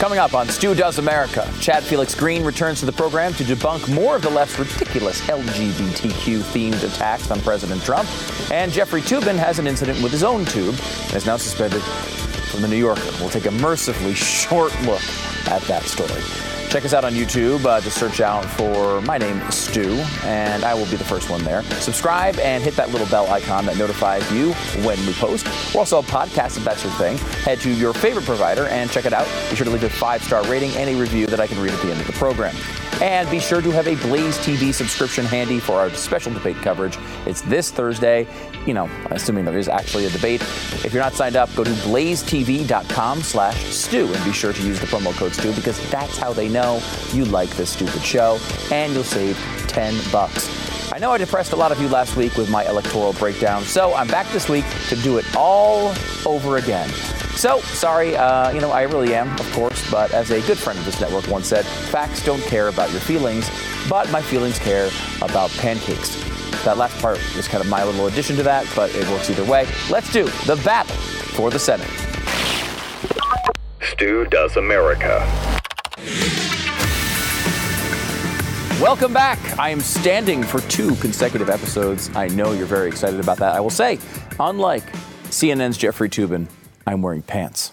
Coming up on Stu Does America, Chad Felix Greene returns to the program to debunk more of the left's ridiculous LGBTQ themed attacks on President Trump. And Jeffrey Toobin has an incident with his own tube and is now suspended from the New Yorker. We'll take a mercifully short look at that story. Check us out on YouTube. Uh, just search out for my name, Stu, and I will be the first one there. Subscribe and hit that little bell icon that notifies you when we post. We're also a podcast if that's your thing. Head to your favorite provider and check it out. Be sure to leave a five star rating and a review that I can read at the end of the program. And be sure to have a Blaze TV subscription handy for our special debate coverage. It's this Thursday, you know, assuming there is actually a debate. If you're not signed up, go to blazetv.com slash Stu and be sure to use the promo code Stu because that's how they know you like this stupid show and you'll save 10 bucks. I know I depressed a lot of you last week with my electoral breakdown, so I'm back this week to do it all over again. So, sorry, uh, you know, I really am, of course, but as a good friend of this network once said, facts don't care about your feelings, but my feelings care about pancakes. That last part was kind of my little addition to that, but it works either way. Let's do the battle for the Senate. Stu Does America. Welcome back. I am standing for two consecutive episodes. I know you're very excited about that. I will say, unlike CNN's Jeffrey Toobin, I'm wearing pants.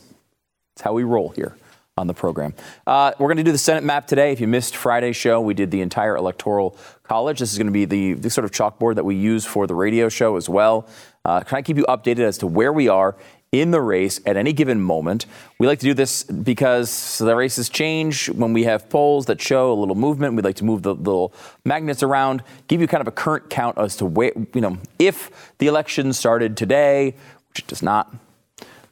That's how we roll here on the program. Uh, we're going to do the Senate map today. If you missed Friday's show, we did the entire electoral college. This is going to be the, the sort of chalkboard that we use for the radio show as well. Uh, can I keep you updated as to where we are in the race at any given moment. We like to do this because the races change when we have polls that show a little movement. We like to move the little magnets around, give you kind of a current count as to where, you know, if the election started today, which it does not.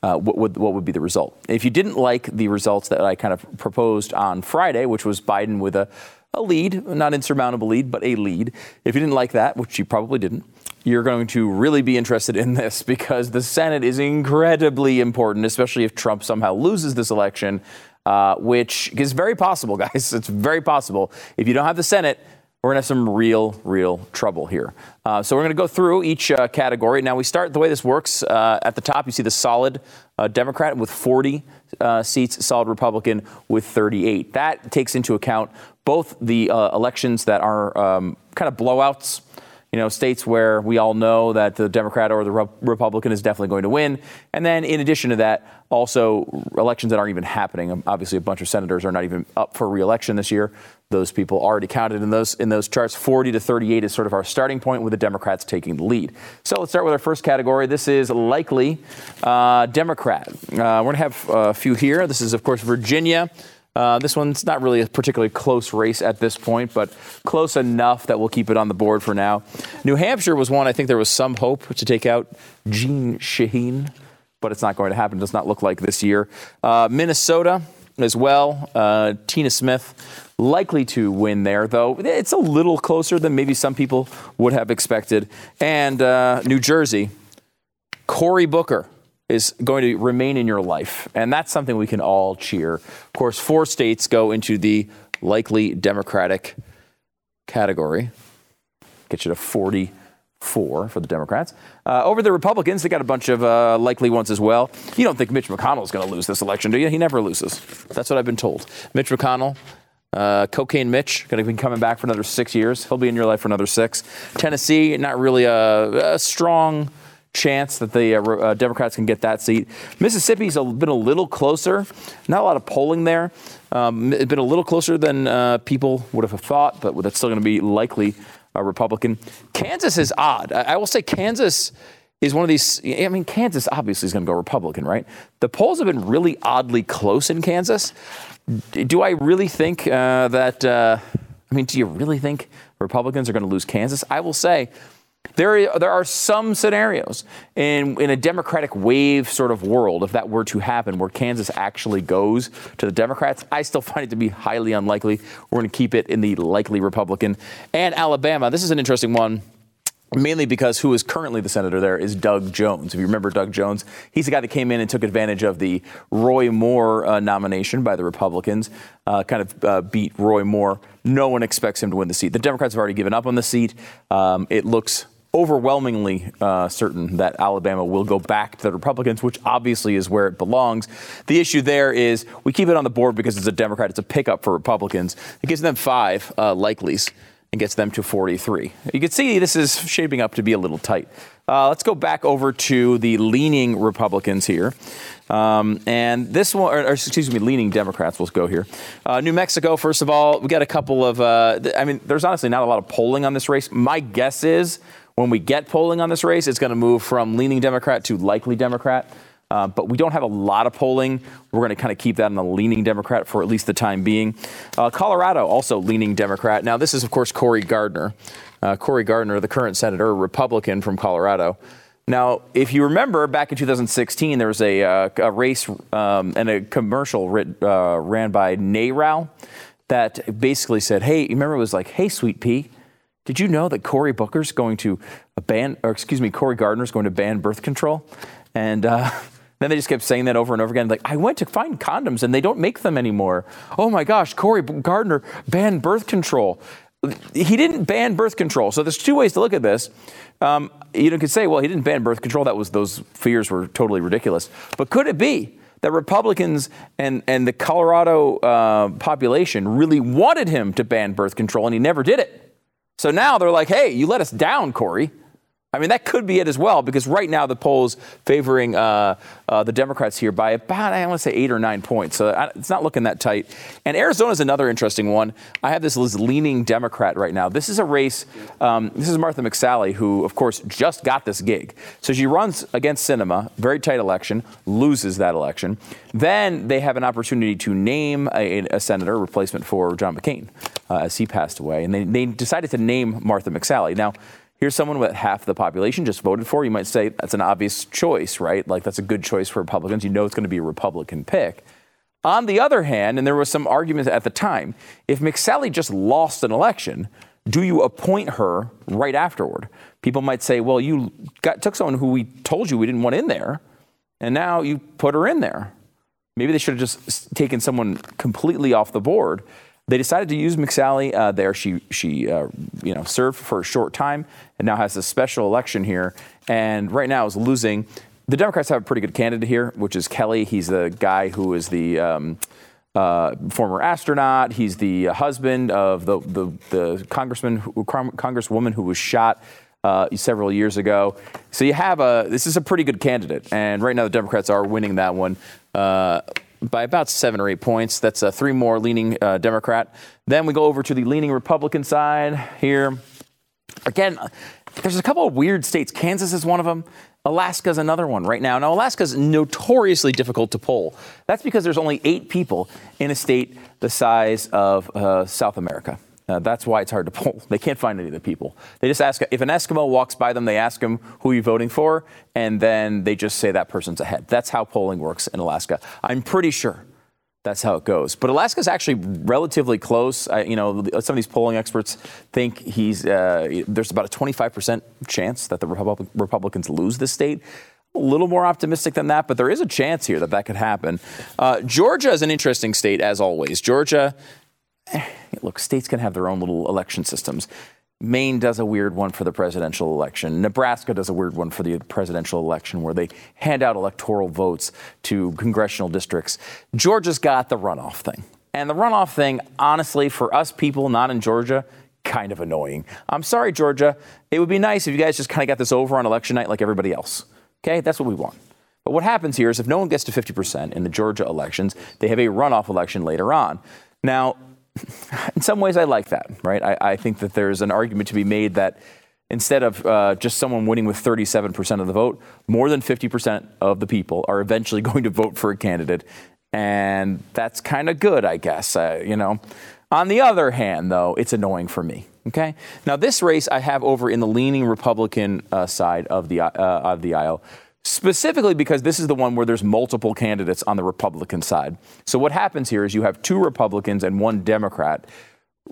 Uh, what, would, what would be the result? If you didn't like the results that I kind of proposed on Friday, which was Biden with a, a lead, not insurmountable lead, but a lead, if you didn't like that, which you probably didn't, you're going to really be interested in this because the Senate is incredibly important, especially if Trump somehow loses this election, uh, which is very possible, guys. It's very possible. If you don't have the Senate, we're going to have some real, real trouble here. Uh, so we're going to go through each uh, category. Now we start the way this works. Uh, at the top, you see the solid uh, Democrat with 40 uh, seats, solid Republican with 38. That takes into account both the uh, elections that are um, kind of blowouts you know, states where we all know that the Democrat or the Re- Republican is definitely going to win. And then in addition to that, also elections that aren't even happening. Um, obviously, a bunch of senators are not even up for reelection this year. Those people already counted in those in those charts. 40 to 38 is sort of our starting point with the Democrats taking the lead. So let's start with our first category. This is likely uh, Democrat. Uh, we're going to have a few here. This is, of course, Virginia. Uh, this one's not really a particularly close race at this point, but close enough that we'll keep it on the board for now. New Hampshire was one I think there was some hope to take out Jeanne Shaheen, but it's not going to happen. It does not look like this year. Uh, Minnesota as well. Uh, Tina Smith likely to win there, though it's a little closer than maybe some people would have expected. And uh, New Jersey, Cory Booker is going to remain in your life. And that's something we can all cheer. Of course, four states go into the likely Democratic category. Get you to 44 for the Democrats. Uh, over the Republicans, they got a bunch of uh, likely ones as well. You don't think Mitch McConnell is going to lose this election, do you? He never loses. That's what I've been told. Mitch McConnell, uh, Cocaine Mitch, going to be coming back for another six years. He'll be in your life for another six. Tennessee, not really a, a strong chance that the uh, uh, Democrats can get that seat. Mississippi's been a little closer. Not a lot of polling there. Um, it's been a little closer than uh, people would have thought, but that's still going to be likely a Republican. Kansas is odd. I, I will say Kansas is one of these. I mean, Kansas obviously is going to go Republican, right? The polls have been really oddly close in Kansas. Do I really think uh, that? Uh, I mean, do you really think Republicans are going to lose Kansas? I will say there, there are some scenarios in, in a Democratic wave sort of world, if that were to happen, where Kansas actually goes to the Democrats. I still find it to be highly unlikely. We're going to keep it in the likely Republican. And Alabama, this is an interesting one mainly because who is currently the senator there is Doug Jones. If you remember Doug Jones, he's the guy that came in and took advantage of the Roy Moore uh, nomination by the Republicans, uh, kind of uh, beat Roy Moore. No one expects him to win the seat. The Democrats have already given up on the seat. Um, it looks overwhelmingly uh, certain that Alabama will go back to the Republicans, which obviously is where it belongs. The issue there is we keep it on the board because it's a Democrat. It's a pickup for Republicans. It gives them five uh, likelies and gets them to 43. You can see this is shaping up to be a little tight. Uh, let's go back over to the leaning Republicans here. Um, and this one, or, or, excuse me, leaning Democrats, we'll go here. Uh, New Mexico, first of all, we got a couple of, uh, th- I mean, there's honestly not a lot of polling on this race. My guess is when we get polling on this race, it's going to move from leaning Democrat to likely Democrat. Uh, but we don't have a lot of polling. We're going to kind of keep that on the leaning Democrat for at least the time being. Uh, Colorado, also leaning Democrat. Now, this is, of course, Cory Gardner. Uh, Cory Gardner, the current senator, Republican from Colorado. Now, if you remember, back in 2016, there was a, uh, a race um, and a commercial writ, uh, ran by NARAL that basically said, hey, you remember it was like, hey, sweet pea, did you know that Cory Booker's going to ban, or excuse me, Cory Gardner's going to ban birth control? And uh, then they just kept saying that over and over again. Like, I went to find condoms and they don't make them anymore. Oh my gosh, Cory Gardner banned birth control he didn't ban birth control. So there's two ways to look at this. Um, you could say, well, he didn't ban birth control. That was those fears were totally ridiculous. But could it be that Republicans and and the Colorado uh, population really wanted him to ban birth control, and he never did it? So now they're like, hey, you let us down, Cory. I mean, that could be it as well, because right now the polls favoring uh, uh, the Democrats here by about, I want to say eight or nine points. So it's not looking that tight. And Arizona is another interesting one. I have this leaning Democrat right now. This is a race. Um, this is Martha McSally, who, of course, just got this gig. So she runs against Sinema, very tight election, loses that election. Then they have an opportunity to name a, a senator, replacement for John McCain, uh, as he passed away. And they, they decided to name Martha McSally. Now, Here's someone that half the population just voted for. You might say that's an obvious choice, right? Like that's a good choice for Republicans. You know it's going to be a Republican pick. On the other hand, and there was some argument at the time, if McSally just lost an election, do you appoint her right afterward? People might say, well, you got, took someone who we told you we didn't want in there, and now you put her in there. Maybe they should have just taken someone completely off the board. They decided to use McSally uh, there. She she uh, you know served for a short time and now has a special election here. And right now is losing. The Democrats have a pretty good candidate here, which is Kelly. He's the guy who is the um, uh, former astronaut. He's the husband of the the, the congressman, who, congresswoman who was shot. Uh, several years ago. So you have a this is a pretty good candidate, and right now the Democrats are winning that one. Uh, by about seven or eight points. That's uh, three more leaning uh, Democrat. Then we go over to the leaning Republican side here. Again, there's a couple of weird states. Kansas is one of them. Alaska is another one right now. Now, Alaska is notoriously difficult to poll. That's because there's only eight people in a state the size of uh, South America. Uh, that's why it's hard to poll. They can't find any of the people. They just ask if an Eskimo walks by them, they ask them who are you're voting for, and then they just say that person's ahead. That's how polling works in Alaska. I'm pretty sure that's how it goes. But Alaska's actually relatively close. I, you know, some of these polling experts think he's uh, there's about a 25% chance that the Republic, Republicans lose this state. A little more optimistic than that, but there is a chance here that that could happen. Uh, Georgia is an interesting state, as always. Georgia look, states can have their own little election systems. Maine does a weird one for the presidential election. Nebraska does a weird one for the presidential election where they hand out electoral votes to congressional districts. Georgia's got the runoff thing. And the runoff thing, honestly, for us people not in Georgia, kind of annoying. I'm sorry, Georgia. It would be nice if you guys just kind of got this over on election night like everybody else. Okay? That's what we want. But what happens here is if no one gets to 50% in the Georgia elections, they have a runoff election later on. Now, in some ways, I like that, right? I, I, think that there's an argument to be made that instead of uh, just someone winning with 37% of the vote, more than 50% of the people are eventually going to vote for a candidate. And that's kind of good, I guess, uh, you know. On the other hand, though, it's annoying for me. Okay. Now, this race I have over in the leaning Republican uh, side of the uh, of the aisle specifically because this is the one where there's multiple candidates on the Republican side. So what happens here is you have two Republicans and one Democrat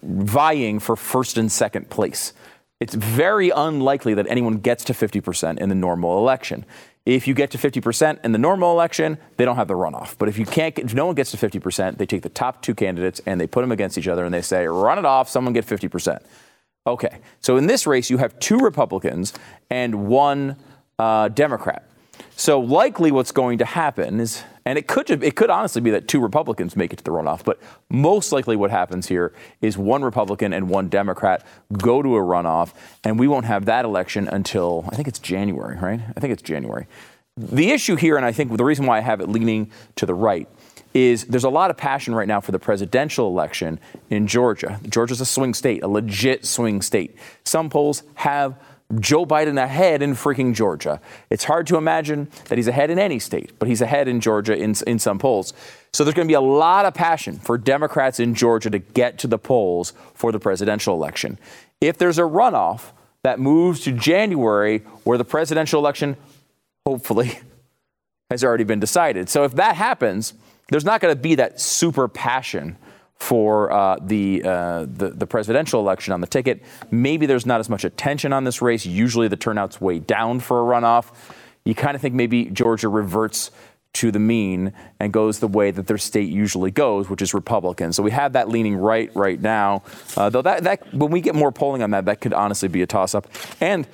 vying for first and second place. It's very unlikely that anyone gets to 50% in the normal election. If you get to 50% in the normal election, they don't have the runoff. But if you can't, if no one gets to 50%, they take the top two candidates and they put them against each other and they say, run it off, someone get 50%. Okay, so in this race, you have two Republicans and one uh, Democrat. So likely, what's going to happen is, and it could it could honestly be that two Republicans make it to the runoff, but most likely what happens here is one Republican and one Democrat go to a runoff, and we won't have that election until I think it's January, right? I think it's January. The issue here, and I think the reason why I have it leaning to the right, is there's a lot of passion right now for the presidential election in Georgia. Georgia's a swing state, a legit swing state. Some polls have Joe Biden ahead in freaking Georgia. It's hard to imagine that he's ahead in any state, but he's ahead in Georgia in, in some polls. So there's going to be a lot of passion for Democrats in Georgia to get to the polls for the presidential election. If there's a runoff that moves to January, where the presidential election hopefully has already been decided. So if that happens, there's not going to be that super passion for uh, the, uh, the, the presidential election on the ticket. Maybe there's not as much attention on this race. Usually the turnout's way down for a runoff. You kind of think maybe Georgia reverts to the mean and goes the way that their state usually goes, which is Republican. So we have that leaning right right now. Uh, though that, that when we get more polling on that, that could honestly be a toss up. And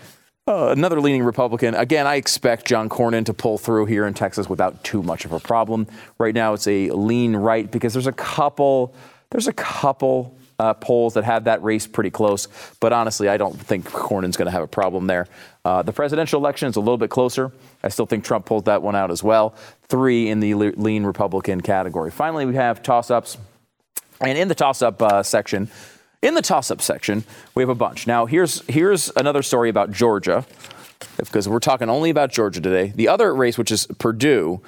uh, another leaning Republican. Again, I expect John Cornyn to pull through here in Texas without too much of a problem. Right now, it's a lean right because there's a couple there's a couple uh, polls that have that race pretty close, but honestly, I don't think Cornyn's going to have a problem there. Uh, the presidential election is a little bit closer. I still think Trump pulled that one out as well. Three in the lean Republican category. Finally, we have toss ups. And in the toss up uh, section, in the toss up section, we have a bunch. Now, here's, here's another story about Georgia, because we're talking only about Georgia today. The other race, which is Perdue,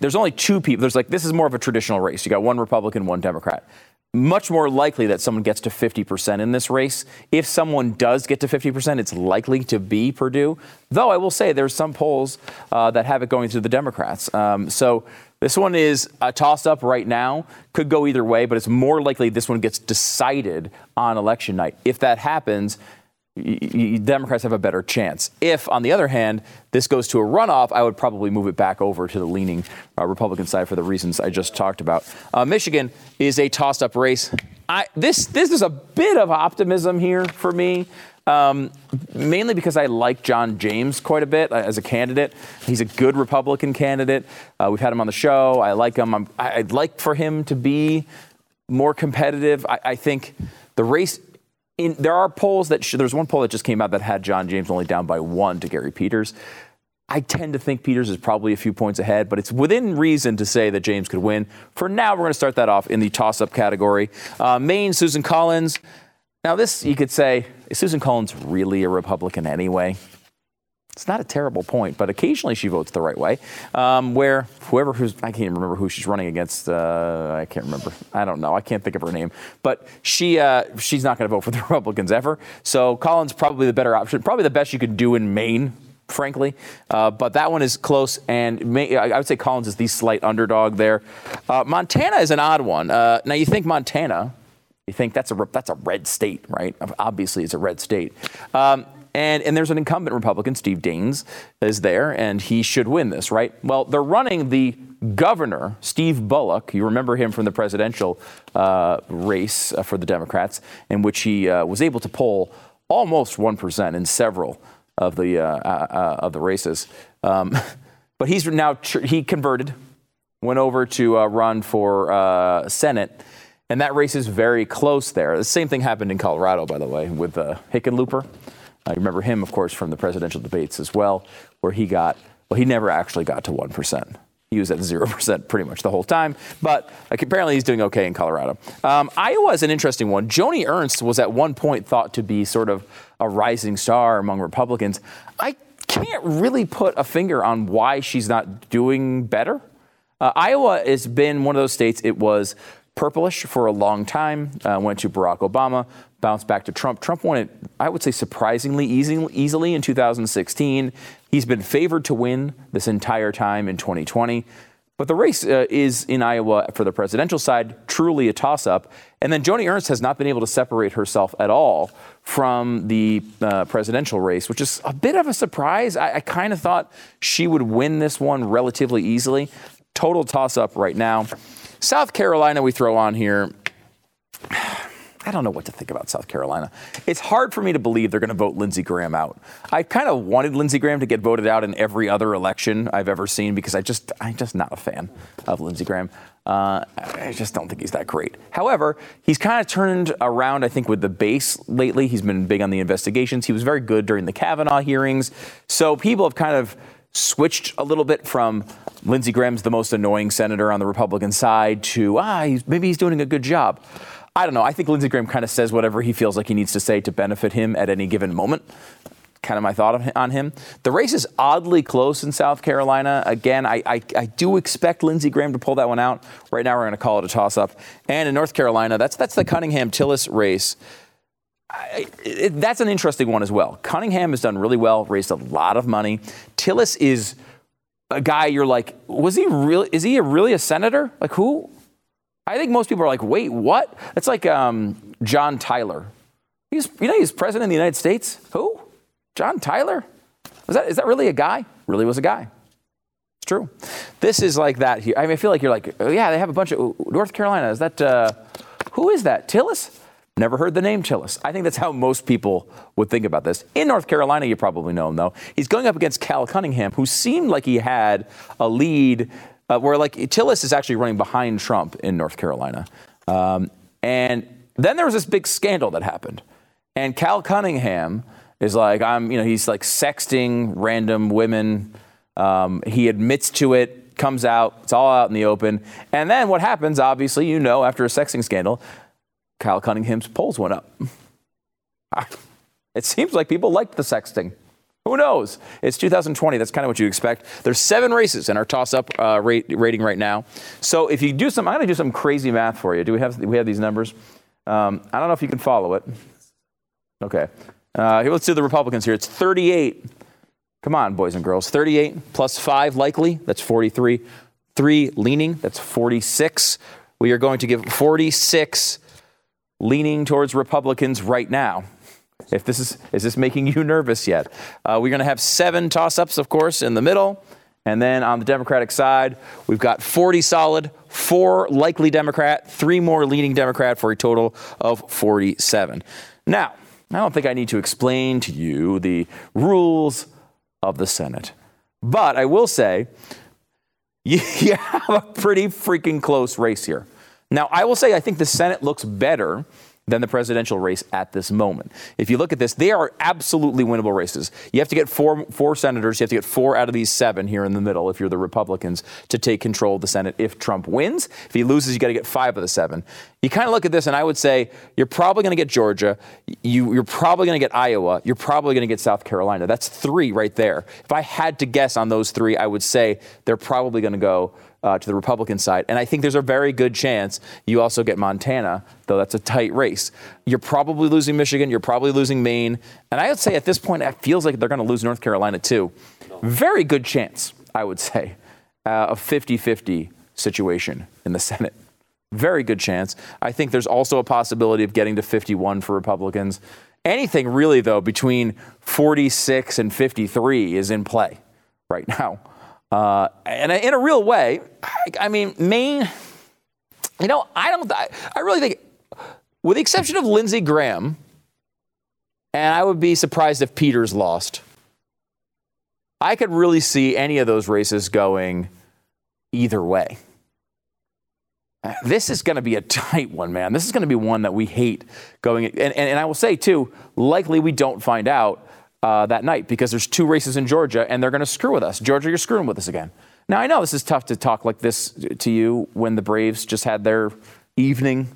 there's only two people. There's like, this is more of a traditional race. You got one Republican, one Democrat. Much more likely that someone gets to 50% in this race. If someone does get to 50%, it's likely to be Perdue. Though I will say there's some polls uh, that have it going to the Democrats. Um, so this one is a toss up right now. Could go either way, but it's more likely this one gets decided on election night. If that happens, Democrats have a better chance. If, on the other hand, this goes to a runoff, I would probably move it back over to the leaning uh, Republican side for the reasons I just talked about. Uh, Michigan is a tossed up race. I, this, this is a bit of optimism here for me. Um, mainly because I like John James quite a bit uh, as a candidate. He's a good Republican candidate. Uh, we've had him on the show. I like him. i would like for him to be more competitive. I, I think the race in, there are polls that sh- there's one poll that just came out that had John James only down by one to Gary Peters. I tend to think Peters is probably a few points ahead, but it's within reason to say that James could win. For now, we're going to start that off in the toss up category. Uh, Maine, Susan Collins. Now, this you could say, is Susan Collins really a Republican anyway? It's not a terrible point, but occasionally she votes the right way. Um, where whoever who's, I can't even remember who she's running against. Uh, I can't remember. I don't know. I can't think of her name. But she uh, she's not going to vote for the Republicans ever. So Collins probably the better option. Probably the best you could do in Maine frankly. Uh, but that one is close, and may, I would say Collins is the slight underdog there. Uh, Montana is an odd one. Uh, now you think Montana, you think that's a that's a red state, right? Obviously, it's a red state. Um, and, and there's an incumbent Republican, Steve Daines, is there, and he should win this, right? Well, they're running the governor, Steve Bullock. You remember him from the presidential uh, race uh, for the Democrats, in which he uh, was able to poll almost 1% in several of the, uh, uh, uh, of the races. Um, but he's now, he converted, went over to run for Senate. And that race is very close there. The same thing happened in Colorado, by the way, with Hickenlooper. I remember him, of course, from the presidential debates as well, where he got, well, he never actually got to 1%. He was at 0% pretty much the whole time, but like, apparently he's doing okay in Colorado. Um, Iowa is an interesting one. Joni Ernst was at one point thought to be sort of a rising star among Republicans. I can't really put a finger on why she's not doing better. Uh, Iowa has been one of those states, it was purplish for a long time, uh, went to Barack Obama, bounced back to Trump. Trump won it, I would say, surprisingly easy, easily in 2016. He's been favored to win this entire time in 2020. But the race uh, is in Iowa for the presidential side truly a toss up. And then Joni Ernst has not been able to separate herself at all from the uh, presidential race, which is a bit of a surprise. I, I kind of thought she would win this one relatively easily. Total toss up right now. South Carolina, we throw on here. I don't know what to think about South Carolina. It's hard for me to believe they're going to vote Lindsey Graham out. I kind of wanted Lindsey Graham to get voted out in every other election I've ever seen because I just I'm just not a fan of Lindsey Graham. Uh, I just don't think he's that great. However, he's kind of turned around, I think, with the base lately. He's been big on the investigations. He was very good during the Kavanaugh hearings. So people have kind of switched a little bit from Lindsey Graham's the most annoying senator on the Republican side to ah, he's, maybe he's doing a good job. I don't know. I think Lindsey Graham kind of says whatever he feels like he needs to say to benefit him at any given moment. Kind of my thought on him. The race is oddly close in South Carolina. Again, I, I, I do expect Lindsey Graham to pull that one out. Right now, we're going to call it a toss up. And in North Carolina, that's, that's the Cunningham Tillis race. I, it, that's an interesting one as well. Cunningham has done really well, raised a lot of money. Tillis is a guy you're like, was he really? Is he really a senator? Like who? I think most people are like, wait, what? That's like um, John Tyler. He's, you know, he's president of the United States. Who? John Tyler? Is that, is that really a guy? Really was a guy. It's true. This is like that here. I mean, I feel like you're like, oh, yeah, they have a bunch of North Carolina. Is that, uh, who is that? Tillis? Never heard the name Tillis. I think that's how most people would think about this. In North Carolina, you probably know him, though. He's going up against Cal Cunningham, who seemed like he had a lead uh, where like Tillis is actually running behind Trump in North Carolina. Um, and then there was this big scandal that happened. And Cal Cunningham is like, I'm, you know, he's like sexting random women. Um, he admits to it, comes out, it's all out in the open. And then what happens, obviously, you know, after a sexting scandal, Cal Cunningham's polls went up. it seems like people liked the sexting. Who knows? It's 2020. That's kind of what you expect. There's seven races in our toss-up uh, rate, rating right now. So if you do some, I'm going to do some crazy math for you. Do we have do we have these numbers? Um, I don't know if you can follow it. Okay. Uh, here, let's do the Republicans here. It's 38. Come on, boys and girls. 38 plus five likely. That's 43. Three leaning. That's 46. We are going to give 46 leaning towards Republicans right now. If this is, is this making you nervous yet? Uh, we're going to have seven toss ups, of course, in the middle. And then on the Democratic side, we've got 40 solid, four likely Democrat, three more leading Democrat for a total of 47. Now, I don't think I need to explain to you the rules of the Senate. But I will say, you have a pretty freaking close race here. Now, I will say, I think the Senate looks better than the presidential race at this moment. If you look at this, they are absolutely winnable races. You have to get four, four senators. You have to get four out of these seven here in the middle if you're the Republicans to take control of the Senate if Trump wins. If he loses, you got to get five of the seven. You kind of look at this, and I would say you're probably going to get Georgia. You, you're probably going to get Iowa. You're probably going to get South Carolina. That's three right there. If I had to guess on those three, I would say they're probably going to go uh, to the Republican side. And I think there's a very good chance you also get Montana, though that's a tight race. You're probably losing Michigan. You're probably losing Maine. And I would say at this point, it feels like they're going to lose North Carolina too. Very good chance, I would say, uh, a 50 50 situation in the Senate. Very good chance. I think there's also a possibility of getting to 51 for Republicans. Anything really, though, between 46 and 53 is in play right now. Uh, and in a real way, I, I, mean, Maine, you know, I don't, I, I really think, with the exception of Lindsey Graham, and I would be surprised if Peters lost, I could really see any of those races going either way. This is going to be a tight one, man. This is going to be one that we hate going. And, and, and I will say, too, likely we don't find out uh, that night because there's two races in Georgia and they're going to screw with us. Georgia, you're screwing with us again. Now, I know this is tough to talk like this to you when the Braves just had their evening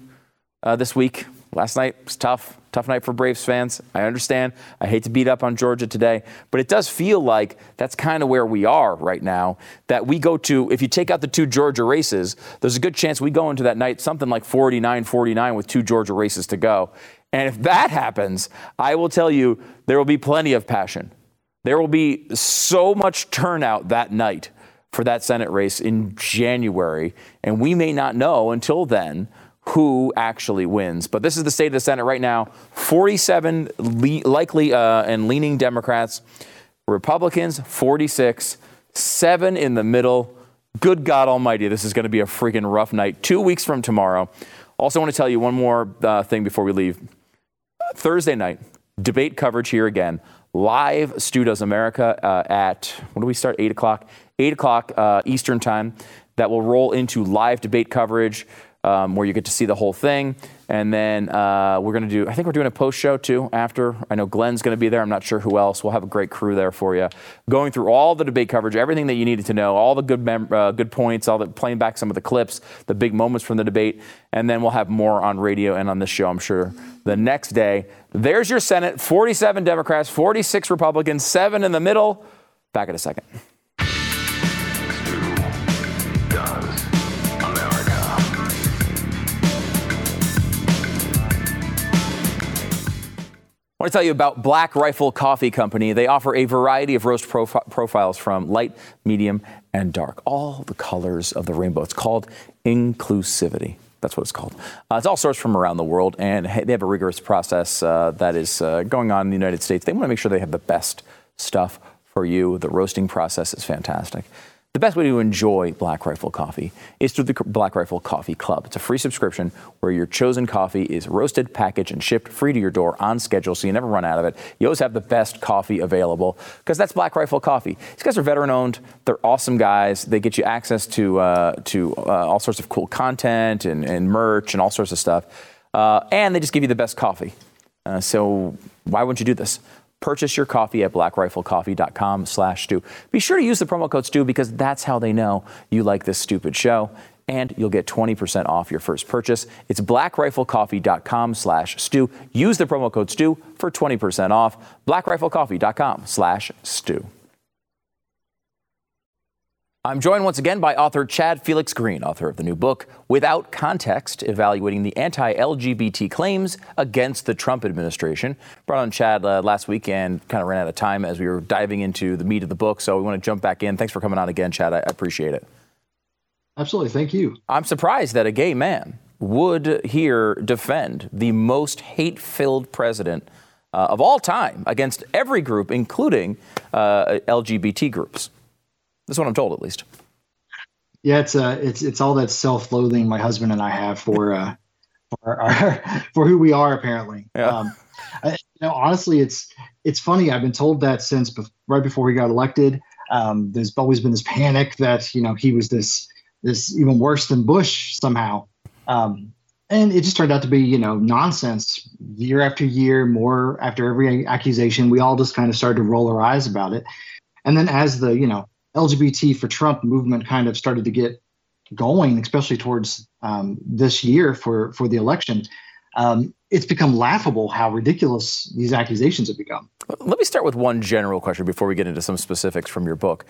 uh, this week. Last night was tough. Tough night for Braves fans. I understand. I hate to beat up on Georgia today, but it does feel like that's kind of where we are right now. That we go to, if you take out the two Georgia races, there's a good chance we go into that night something like 49 49 with two Georgia races to go. And if that happens, I will tell you there will be plenty of passion. There will be so much turnout that night for that Senate race in January, and we may not know until then who actually wins. But this is the state of the Senate right now 47 le- likely uh, and leaning Democrats, Republicans, 46, seven in the middle. Good God Almighty, this is going to be a freaking rough night. Two weeks from tomorrow. Also, want to tell you one more uh, thing before we leave. Thursday night, debate coverage here again. Live Stu Does America uh, at, when do we start? 8 o'clock? 8 o'clock uh, Eastern Time. That will roll into live debate coverage um, where you get to see the whole thing. And then uh, we're going to do, I think we're doing a post show too after. I know Glenn's going to be there. I'm not sure who else. We'll have a great crew there for you. Going through all the debate coverage, everything that you needed to know, all the good, mem- uh, good points, all the playing back some of the clips, the big moments from the debate. And then we'll have more on radio and on this show, I'm sure, the next day. There's your Senate 47 Democrats, 46 Republicans, seven in the middle. Back in a second. Want to tell you about Black Rifle Coffee Company. They offer a variety of roast profi- profiles from light, medium, and dark, all the colors of the rainbow. It's called inclusivity. That's what it's called. Uh, it's all sourced from around the world, and they have a rigorous process uh, that is uh, going on in the United States. They want to make sure they have the best stuff for you. The roasting process is fantastic. The best way to enjoy Black Rifle coffee is through the Black Rifle Coffee Club. It's a free subscription where your chosen coffee is roasted, packaged, and shipped free to your door on schedule so you never run out of it. You always have the best coffee available because that's Black Rifle Coffee. These guys are veteran owned, they're awesome guys. They get you access to, uh, to uh, all sorts of cool content and, and, merch and all sorts of stuff. Uh, and they just give you the best coffee. Uh, so why wouldn't you do this? Purchase your coffee at blackriflecoffee.com slash Stu. Be sure to use the promo code Stu because that's how they know you like this stupid show. And you'll get 20% off your first purchase. It's blackriflecoffee.com slash Stu. Use the promo code stew for 20% off. blackriflecoffee.com slash Stu. I'm joined once again by author Chad Felix Greene, author of the new book, Without Context Evaluating the Anti LGBT Claims Against the Trump Administration. Brought on Chad uh, last week and kind of ran out of time as we were diving into the meat of the book. So we want to jump back in. Thanks for coming on again, Chad. I, I appreciate it. Absolutely. Thank you. I'm surprised that a gay man would here defend the most hate filled president uh, of all time against every group, including uh, LGBT groups. That's what I'm told, at least. Yeah, it's uh, it's it's all that self-loathing my husband and I have for uh, for our, for who we are apparently. Yeah. Um, I, you know, honestly, it's it's funny. I've been told that since be- right before he got elected. Um, there's always been this panic that you know he was this this even worse than Bush somehow. Um, and it just turned out to be you know nonsense year after year more after every accusation we all just kind of started to roll our eyes about it and then as the you know LGBT for Trump movement kind of started to get going, especially towards um, this year for for the election, um, it's become laughable how ridiculous these accusations have become. Let me start with one general question before we get into some specifics from your book.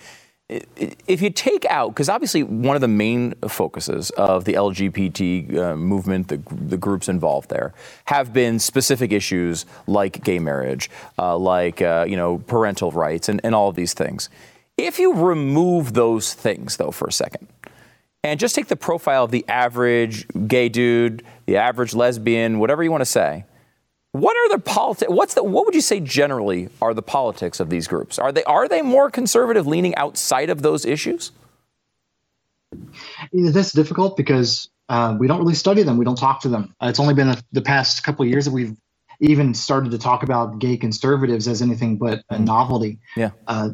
If you take out, because obviously one of the main focuses of the LGBT uh, movement, the, the, groups involved there, have been specific issues like gay marriage, uh, like uh, you know parental rights, and, and all of these things. If you remove those things, though, for a second, and just take the profile of the average gay dude, the average lesbian, whatever you want to say, what are the politics? What's the? What would you say generally are the politics of these groups? Are they are they more conservative, leaning outside of those issues? That's difficult because uh, we don't really study them. We don't talk to them. Uh, it's only been a, the past couple of years that we've even started to talk about gay conservatives as anything but a novelty. Yeah. Uh,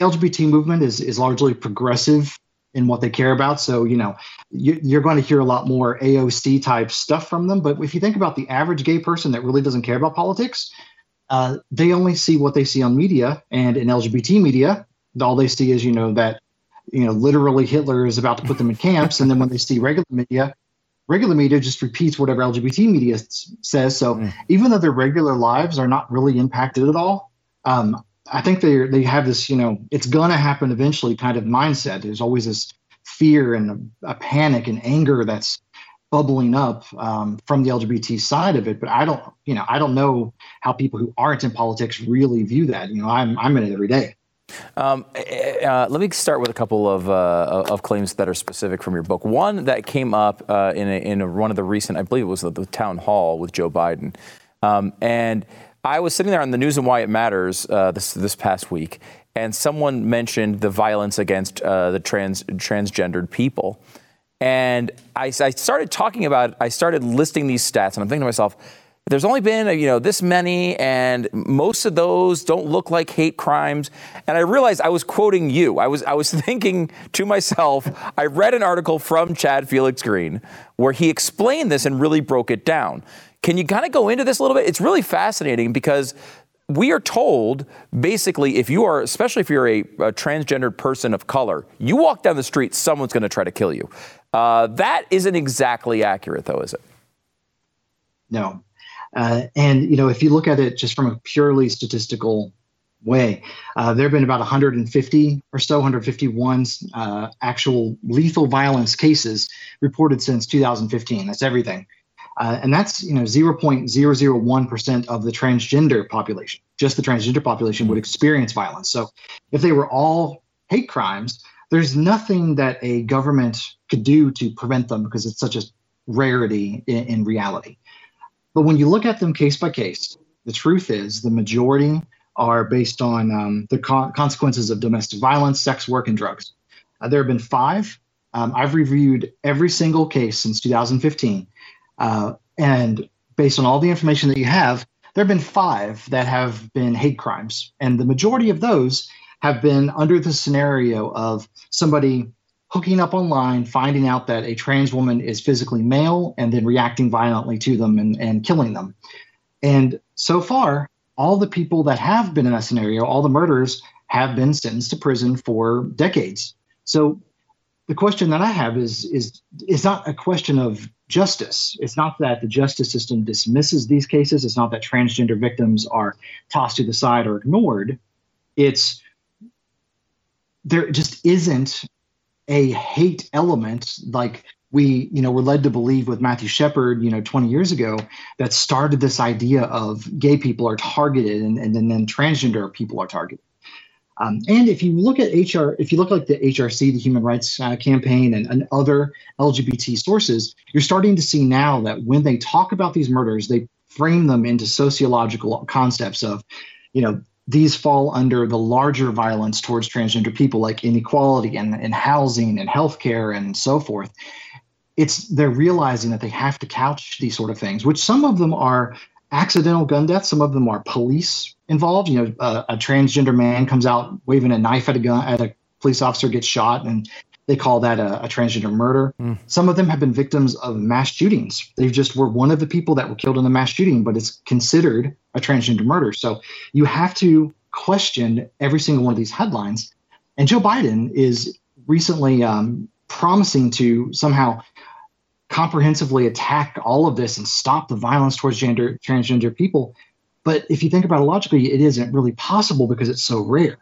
LGBT movement is is largely progressive in what they care about. So you know you, are going to hear a lot more AOC type stuff from them. But if you think about the average gay person that really doesn't care about politics, uh, they only see what they see on media and in LGBT media. All they see is you know that you know literally Hitler is about to put them in camps, and then when they see regular media. Regular media just repeats whatever LGBT media says. So mm. even though their regular lives are not really impacted at all, um, I think they they have this, you know, it's gonna happen eventually kind of mindset. There's always this fear and a, a panic and anger that's bubbling up um, from the LGBT side of it. But I don't, you know, I don't know how people who aren't in politics really view that. You know, I'm I'm in it every day. Um, eh, uh, let me start with a couple of, uh, of claims that are specific from your book. One that came up uh, in, a, in a, one of the recent, I believe it was the, the town hall with Joe Biden. Um, and I was sitting there on the news and why it matters uh, this this past week, and someone mentioned the violence against uh, the trans transgendered people. And I, I started talking about, I started listing these stats, and I'm thinking to myself, there's only been you know this many and most of those don't look like hate crimes. And i realized i was quoting you. I was i was thinking to myself i read an article from chad felix greene where he explained this and really broke it down can you kind of go into this a little bit? It's really fascinating because we are told basically if you are especially if you're a, a transgendered person of color you walk down the street someone's going to try to kill you. Uh, that isn't exactly accurate though is it? No. Uh, and you know if you look at it just from a purely statistical way uh, there have been about 150 or so 151 uh, actual lethal violence cases reported since 2015 that's everything uh, and that's you know 0.001% of the transgender population. Just the transgender population would experience violence. So if they were all hate crimes, there's nothing that a government could do to prevent them because it's such a rarity in, in reality. But when you look at them case by case, the truth is the majority are based on um, the co- consequences of domestic violence, sex work, and drugs. Uh, there have been five. Um, I've reviewed every single case since 2015 uh, and based on all the information that you have, there have been five that have been hate crimes. And the majority of those have been under the scenario of somebody hooking up online, finding out that a trans woman is physically male, and then reacting violently to them and, and killing them. And so far, all the people that have been in that scenario, all the murders, have been sentenced to prison for decades. So the question that I have is is is not a question of justice. It's not that the justice system dismisses these cases. It's not that transgender victims are tossed to the side or ignored. It's there just isn't a hate element like we you know were led to believe with Matthew Shepard you know 20 years ago that started this idea of gay people are targeted and, and then, then transgender people are targeted um, and if you look at HR, if you look like the HRC, the Human Rights uh, Campaign, and, and other LGBT sources, you're starting to see now that when they talk about these murders, they frame them into sociological concepts of, you know, these fall under the larger violence towards transgender people, like inequality and, and housing and healthcare and so forth. It's they're realizing that they have to couch these sort of things, which some of them are accidental gun deaths. Some of them are police involved. You know, uh, a transgender man comes out waving a knife at a gun at a police officer, gets shot, and they call that a, a transgender murder. Mm. Some of them have been victims of mass shootings. They just were one of the people that were killed in the mass shooting, but it's considered a transgender murder. So you have to question every single one of these headlines. And Joe Biden is recently um, promising to somehow comprehensively attack all of this and stop the violence towards gender transgender people. But if you think about it logically, it isn't really possible because it's so rare.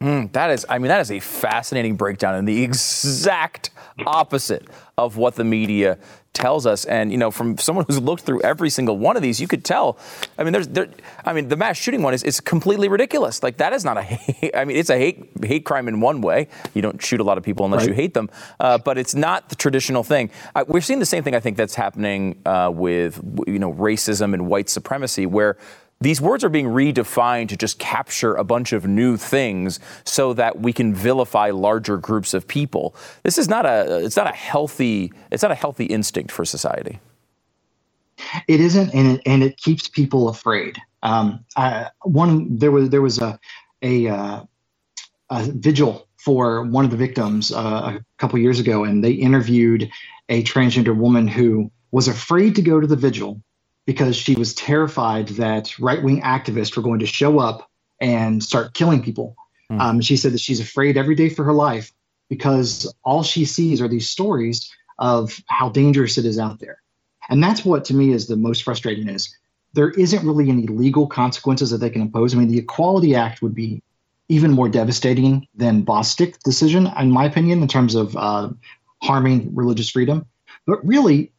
Mm, that is, I mean, that is a fascinating breakdown and the exact opposite of what the media tells us. And you know, from someone who's looked through every single one of these, you could tell. I mean, there's, there, I mean, the mass shooting one is, is completely ridiculous. Like that is not a hate. I mean, it's a hate hate crime in one way. You don't shoot a lot of people unless right. you hate them, uh, but it's not the traditional thing. Uh, we're seeing the same thing. I think that's happening uh, with you know racism and white supremacy, where these words are being redefined to just capture a bunch of new things so that we can vilify larger groups of people. This is not a it's not a healthy it's not a healthy instinct for society. It isn't, and it, and it keeps people afraid. Um, I, one there was there was a a, uh, a vigil for one of the victims uh, a couple years ago, and they interviewed a transgender woman who was afraid to go to the vigil because she was terrified that right wing activists were going to show up and start killing people. Mm. Um, she said that she's afraid every day for her life because all she sees are these stories of how dangerous it is out there. And that's what to me is the most frustrating is there isn't really any legal consequences that they can impose. I mean, the Equality Act would be even more devastating than Bostock decision, in my opinion, in terms of uh, harming religious freedom. But really,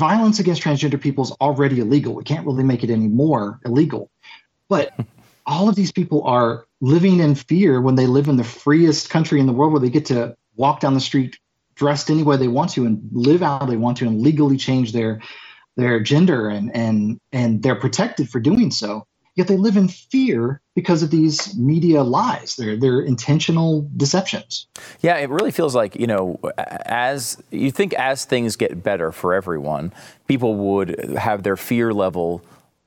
violence against transgender people is already illegal. We can't really make it any more illegal. But all of these people are living in fear when they live in the freest country in the world where they get to walk down the street dressed any way they want to and live how they want to and legally change their their gender and and and they're protected for doing so. Yet they live in fear because of these media lies. They're, they're intentional deceptions. Yeah, it really feels like, you know, as you think as things get better for everyone, people would have their fear level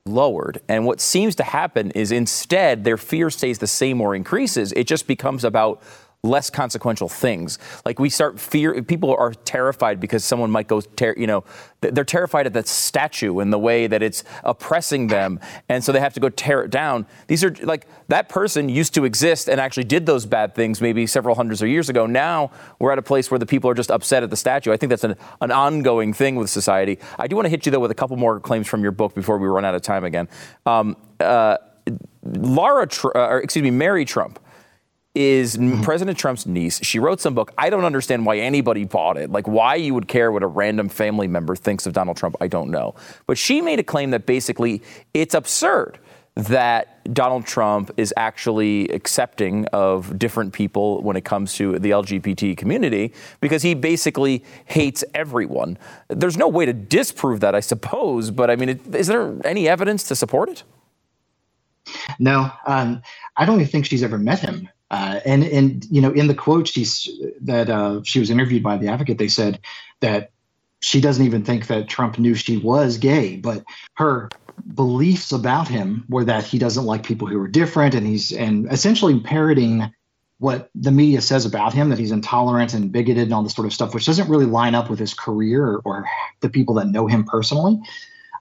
lowered. And what seems to happen is instead their fear stays the same or increases. It just becomes about less consequential things. Like we start fear, people are terrified because someone might go, ter- you know, they're terrified at that statue and the way that it's oppressing them. And so they have to go tear it down. These are like that person used to exist and actually did those bad things maybe several hundreds of years ago. Now we're at a place where the people are just upset at the statue. I think that's an, an ongoing thing with society. I do want to hit you though with a couple more claims from your book before we run out of time again. Um, uh, Laura, Tr- uh, or excuse me, Mary Trump is mm-hmm. President Trump's niece. She wrote some book. I don't understand why anybody bought it. Like why you would care what a random family member thinks of Donald Trump, I don't know. But she made a claim that basically it's absurd that Donald Trump is actually accepting of different people when it comes to the LGBT community because he basically hates everyone. There's no way to disprove that, I suppose, but I mean, is there any evidence to support it? No, um, I don't even think she's ever met him. Uh, and and you know, in the quote she's that uh, she was interviewed by the Advocate, they said that she doesn't even think that Trump knew she was gay, but her beliefs about him were that he doesn't like people who are different, and he's and essentially parroting what the media says about him that he's intolerant and bigoted and all this sort of stuff, which doesn't really line up with his career or, or the people that know him personally.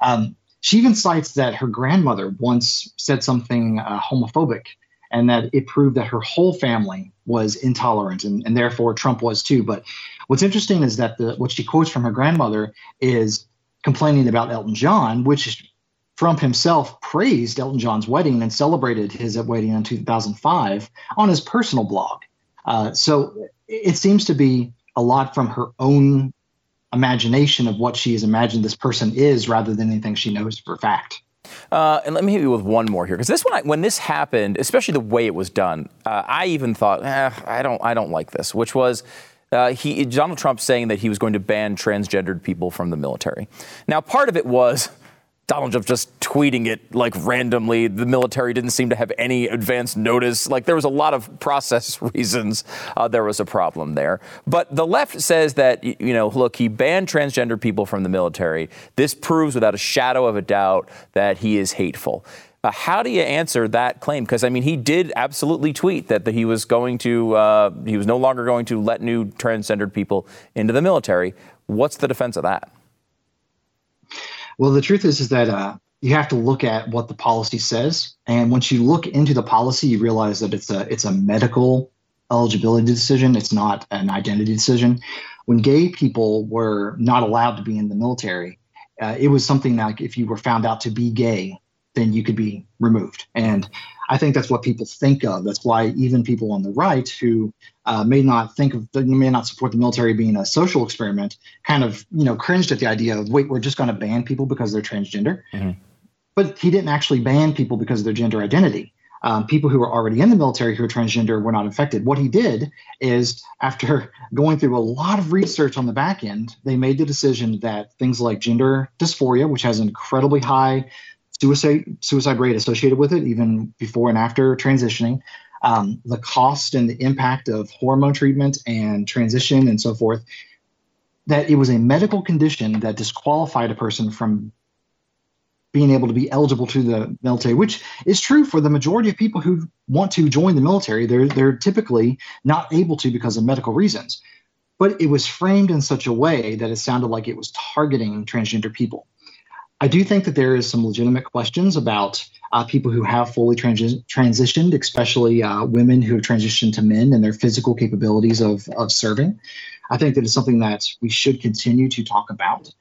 Um, she even cites that her grandmother once said something uh, homophobic and that it proved that her whole family was intolerant and, and therefore Trump was too. But what's interesting is that the what she quotes from her grandmother is complaining about Elton John, which Trump himself praised Elton John's wedding and celebrated his wedding in 2005 on his personal blog. Uh, so it seems to be a lot from her own imagination of what she has imagined this person is rather than anything she knows for fact. Uh, and let me hit you with one more here, because this one, when this happened, especially the way it was done, uh, I even thought, eh, I don't, I don't like this. Which was, uh, he, Donald Trump saying that he was going to ban transgendered people from the military. Now, part of it was Donald Trump just tweeting it like randomly. The military didn't seem to have any advance notice. Like there was a lot of process reasons uh, there was a problem there. But the left says that, you know, look, he banned transgender people from the military. This proves without a shadow of a doubt that he is hateful. Uh, how do you answer that claim? Because I mean, he did absolutely tweet that, that he was going to, uh, he was no longer going to let new transgendered people into the military. What's the defense of that? Well, the truth is, is that uh, you have to look at what the policy says, and once you look into the policy, you realize that it's a it's a medical eligibility decision. It's not an identity decision. When gay people were not allowed to be in the military, uh, it was something like if you were found out to be gay, then you could be removed. And I think that's what people think of. That's why even people on the right who uh, may not think of, may not support the military being a social experiment, kind of you know cringed at the idea of wait, we're just going to ban people because they're transgender. Mm-hmm. But he didn't actually ban people because of their gender identity. Um, people who were already in the military who are transgender were not infected. What he did is, after going through a lot of research on the back end, they made the decision that things like gender dysphoria, which has incredibly high suicide suicide rate associated with it, even before and after transitioning. Um, the cost and the impact of hormone treatment and transition and so forth. That it was a medical condition that disqualified a person from being able to be eligible to the military, which is true for the majority of people who want to join the military. They're they're typically not able to because of medical reasons. But it was framed in such a way that it sounded like it was targeting transgender people. I do think that there is some legitimate questions about uh, people who have fully transitioned, especially uh, women who have transitioned to men and their physical capabilities of, of serving. I think that is something that we should continue to talk about.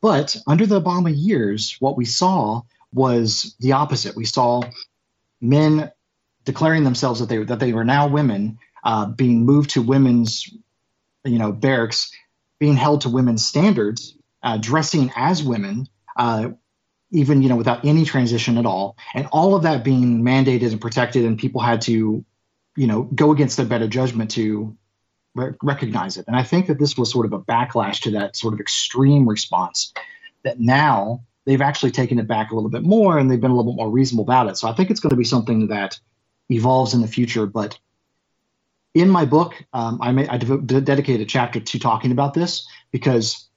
But under the Obama years, what we saw was the opposite. We saw men declaring themselves that they that they were now women, uh, being moved to women's, you know, barracks, being held to women's standards, uh, dressing as women, uh, even you know without any transition at all, and all of that being mandated and protected, and people had to, you know, go against their better judgment to re- recognize it. And I think that this was sort of a backlash to that sort of extreme response that now they've actually taken it back a little bit more and they've been a little bit more reasonable about it. So I think it's going to be something that evolves in the future. But in my book, um, I, may, I devote, dedicate a chapter to talking about this because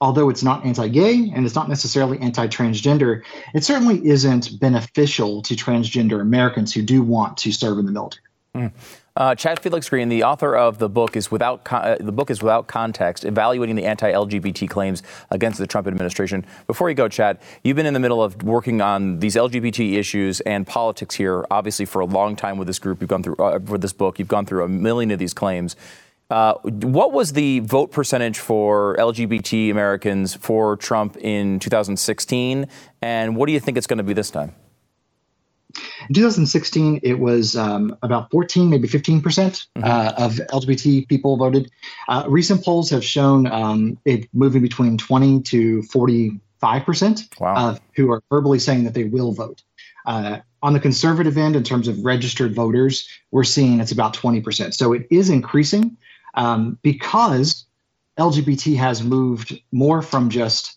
although it's not anti-gay and it's not necessarily anti-transgender, it certainly isn't beneficial to transgender Americans who do want to serve in the military. Mm. Uh, Chad Felix Greene, the author of the book, is without con- uh, the book is without context, evaluating the anti-LGBT claims against the Trump administration. Before you go, Chad, you've been in the middle of working on these LGBT issues and politics here, obviously for a long time with this group. You've gone through uh, for this book. You've gone through a million of these claims. Uh, what was the vote percentage for LGBT Americans for Trump in 2016, and what do you think it's going to be this time? In 2016, it was um, about 14, maybe 15 percent mm-hmm. uh, of LGBT people voted. Uh, recent polls have shown um, it moving between 20 to 45 percent wow. who are verbally saying that they will vote. Uh, on the conservative end, in terms of registered voters, we're seeing it's about 20 percent. So it is increasing um, because LGBT has moved more from just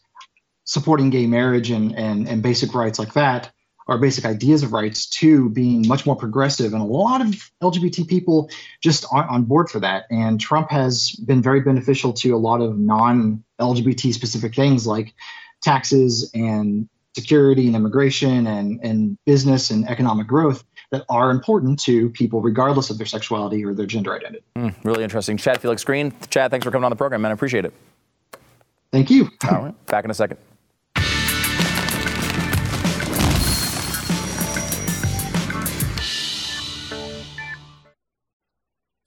supporting gay marriage and, and, and basic rights like that our basic ideas of rights to being much more progressive. And a lot of LGBT people just aren't on board for that. And Trump has been very beneficial to a lot of non LGBT specific things like taxes and security and immigration and, and business and economic growth that are important to people regardless of their sexuality or their gender identity. Mm, really interesting. Chad Felix Greene. Chad, thanks for coming on the program, man. I appreciate it. Thank you. All right. Back in a second.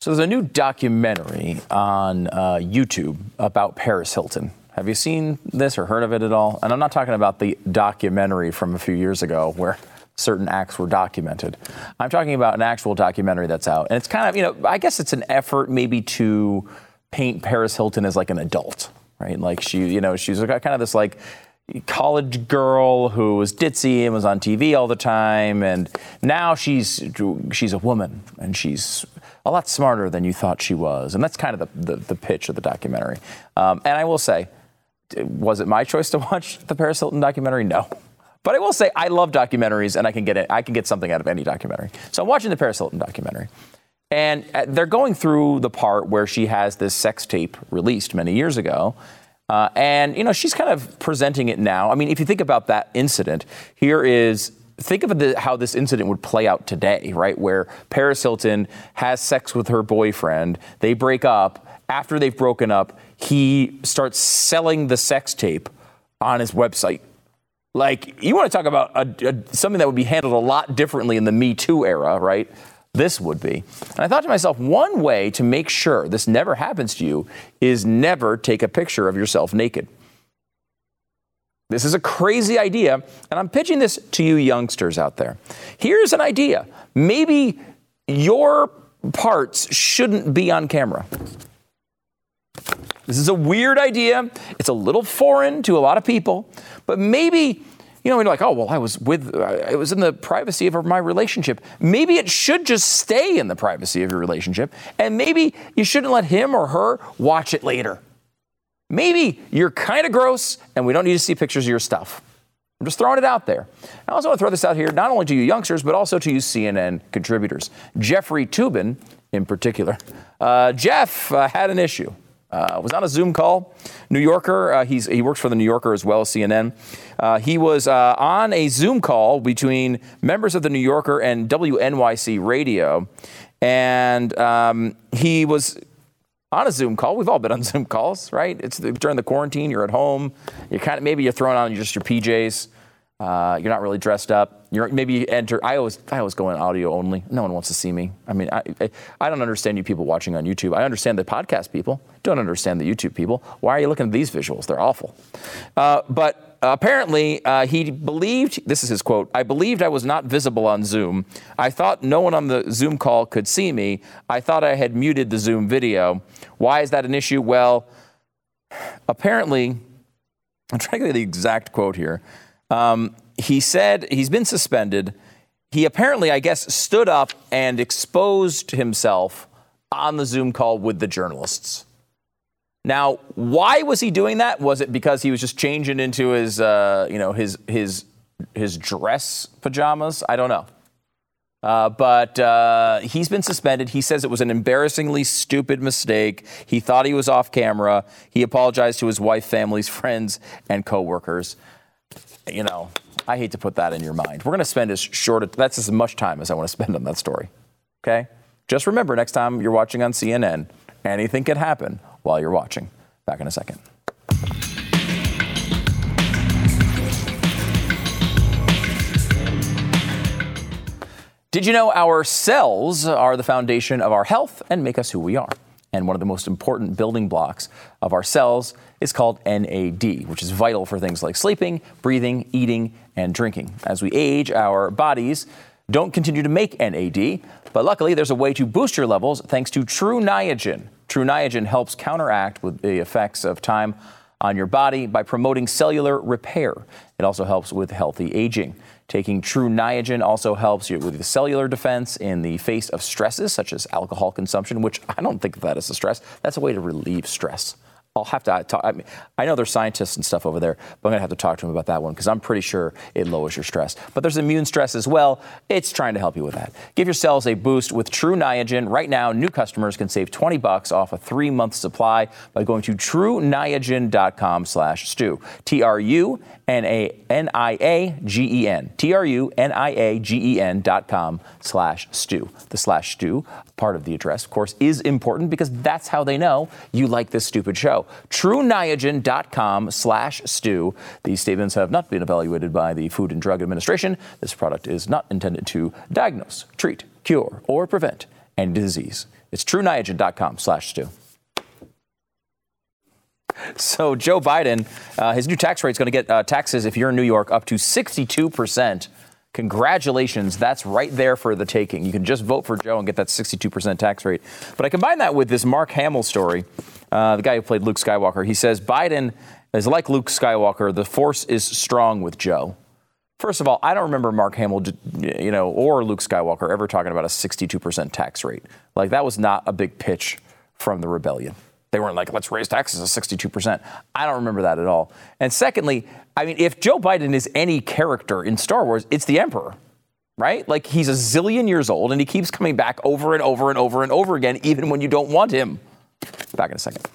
So there's a new documentary on uh, YouTube about Paris Hilton. Have you seen this or heard of it at all? And I'm not talking about the documentary from a few years ago where certain acts were documented. I'm talking about an actual documentary that's out. And it's kind of, you know, I guess it's an effort maybe to paint Paris Hilton as like an adult, right? Like she, you know, she's kind of this like college girl who was ditzy and was on TV all the time, and now she's she's a woman and she's a lot smarter than you thought she was, and that's kind of the the, the pitch of the documentary. Um, and I will say, was it my choice to watch the Paris Hilton documentary? No. But I will say I love documentaries, and I can get it. I can get something out of any documentary. So I'm watching the Paris Hilton documentary, and uh, they're going through the part where she has this sex tape released many years ago, uh, and, you know, she's kind of presenting it now. I mean, if you think about that incident, here is think of the, how this incident would play out today, right? Where Paris Hilton has sex with her boyfriend, they break up. After they've broken up, he starts selling the sex tape on his website. Like, you want to talk about a, a, something that would be handled a lot differently in the Me Too era, right? this would be. And I thought to myself, one way to make sure this never happens to you is never take a picture of yourself naked. This is a crazy idea, and I'm pitching this to you youngsters out there. Here's an idea. Maybe your parts shouldn't be on camera. This is a weird idea. It's a little foreign to a lot of people, but maybe you know, you're like, oh, well, I was with, uh, it was in the privacy of my relationship. Maybe it should just stay in the privacy of your relationship, and maybe you shouldn't let him or her watch it later. Maybe you're kind of gross, and we don't need to see pictures of your stuff. I'm just throwing it out there. I also want to throw this out here, not only to you youngsters, but also to you CNN contributors. Jeffrey Toobin, in particular. Uh, Jeff uh, had an issue. Uh, was on a Zoom call. New Yorker, uh, he works for the New Yorker as well as CNN. Uh, he was uh, on a Zoom call between members of the New Yorker and WNYC Radio, and um, he was on a Zoom call. We've all been on Zoom calls, right? It's the, during the quarantine. You're at home. You're kind of maybe you're throwing on just your PJs. Uh, you're not really dressed up. You're maybe you enter. I always I always go in audio only. No one wants to see me. I mean, I, I, I don't understand you people watching on YouTube. I understand the podcast people. Don't understand the YouTube people. Why are you looking at these visuals? They're awful. Uh, but apparently, uh, he believed. This is his quote. I believed I was not visible on Zoom. I thought no one on the Zoom call could see me. I thought I had muted the Zoom video. Why is that an issue? Well, apparently, I'm trying to get the exact quote here. Um, he said he's been suspended. He apparently, I guess, stood up and exposed himself on the Zoom call with the journalists. Now, why was he doing that? Was it because he was just changing into his, uh, you know, his his his dress pajamas? I don't know. Uh, but uh, he's been suspended. He says it was an embarrassingly stupid mistake. He thought he was off camera. He apologized to his wife, families, friends, and coworkers. You know, I hate to put that in your mind. We're going to spend as short. That's as much time as I want to spend on that story. Okay. Just remember, next time you're watching on CNN, anything can happen while you're watching. Back in a second. Did you know our cells are the foundation of our health and make us who we are? And one of the most important building blocks of our cells is called NAD, which is vital for things like sleeping, breathing, eating, and drinking. As we age, our bodies don't continue to make NAD, but luckily there's a way to boost your levels thanks to Tru Niagen. Tru Niagen helps counteract with the effects of time on your body by promoting cellular repair. It also helps with healthy aging. Taking Tru Niagen also helps you with the cellular defense in the face of stresses such as alcohol consumption, which I don't think of that as a stress. That's a way to relieve stress. I'll have to talk. I, mean, I know there's scientists and stuff over there, but I'm going to have to talk to them about that one because I'm pretty sure it lowers your stress. But there's immune stress as well. It's trying to help you with that. Give your cells a boost with Tru Niagen. Right now, new customers can save 20 bucks off a three-month supply by going to TruNiagen.com slash Stu. T-R-U-N-A-N-I-A-G-E-N. T-R-U-N-I-A-G-E-N dot com slash Stu. The slash Stu, part of the address, of course, is important because that's how they know you like this stupid show. TruNiagen.com slash Stu. These statements have not been evaluated by the Food and Drug Administration. This product is not intended to diagnose, treat, cure, or prevent any disease. It's TruNiagen.com slash Stu. So Joe Biden, uh, his new tax rate is going to get uh, taxes if you're in New York up to 62 percent. Congratulations, that's right there for the taking. You can just vote for Joe and get that 62% tax rate. But I combine that with this Mark Hamill story, uh, the guy who played Luke Skywalker. He says Biden is like Luke Skywalker. The force is strong with Joe. First of all, I don't remember Mark Hamill, you know, or Luke Skywalker ever talking about a 62% tax rate. Like that was not a big pitch from the rebellion. They weren't like, let's raise taxes to 62%. I don't remember that at all. And secondly, I mean, if Joe Biden is any character in Star Wars, it's the Emperor, right? Like he's a zillion years old and he keeps coming back over and over and over and over again, even when you don't want him. Back in a second.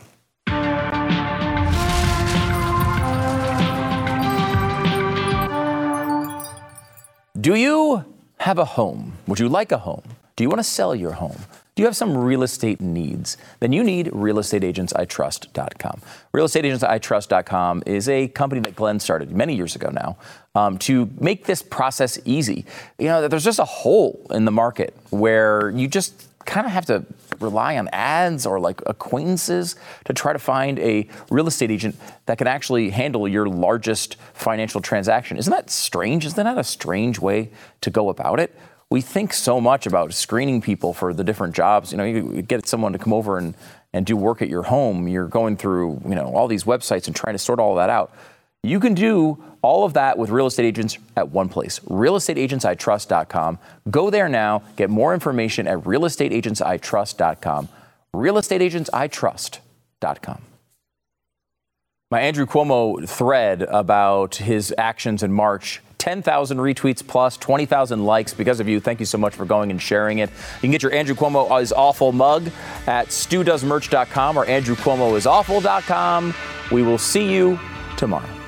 Do you have a home? Would you like a home? Do you want to sell your home? Do you have some real estate needs? Then you need realestateagentsitrust.com. Realestateagentsitrust.com is a company that Glenn started many years ago now um, to make this process easy. You know, there's just a hole in the market where you just kind of have to rely on ads or like acquaintances to try to find a real estate agent that can actually handle your largest financial transaction. Isn't that strange? Isn't that a strange way to go about it? We think so much about screening people for the different jobs. You know, you get someone to come over and, and do work at your home. You're going through, you know, all these websites and trying to sort all that out. You can do all of that with real estate agents at one place, realestateagentsitrust.com. Go there now, get more information at realestateagentsitrust.com. realestateagentsitrust.com. My Andrew Cuomo thread about his actions in March 10,000 retweets plus 20,000 likes because of you. Thank you so much for going and sharing it. You can get your Andrew Cuomo is awful mug at stewdoesmerch.com or andrewcuomoisawful.com. We will see you tomorrow.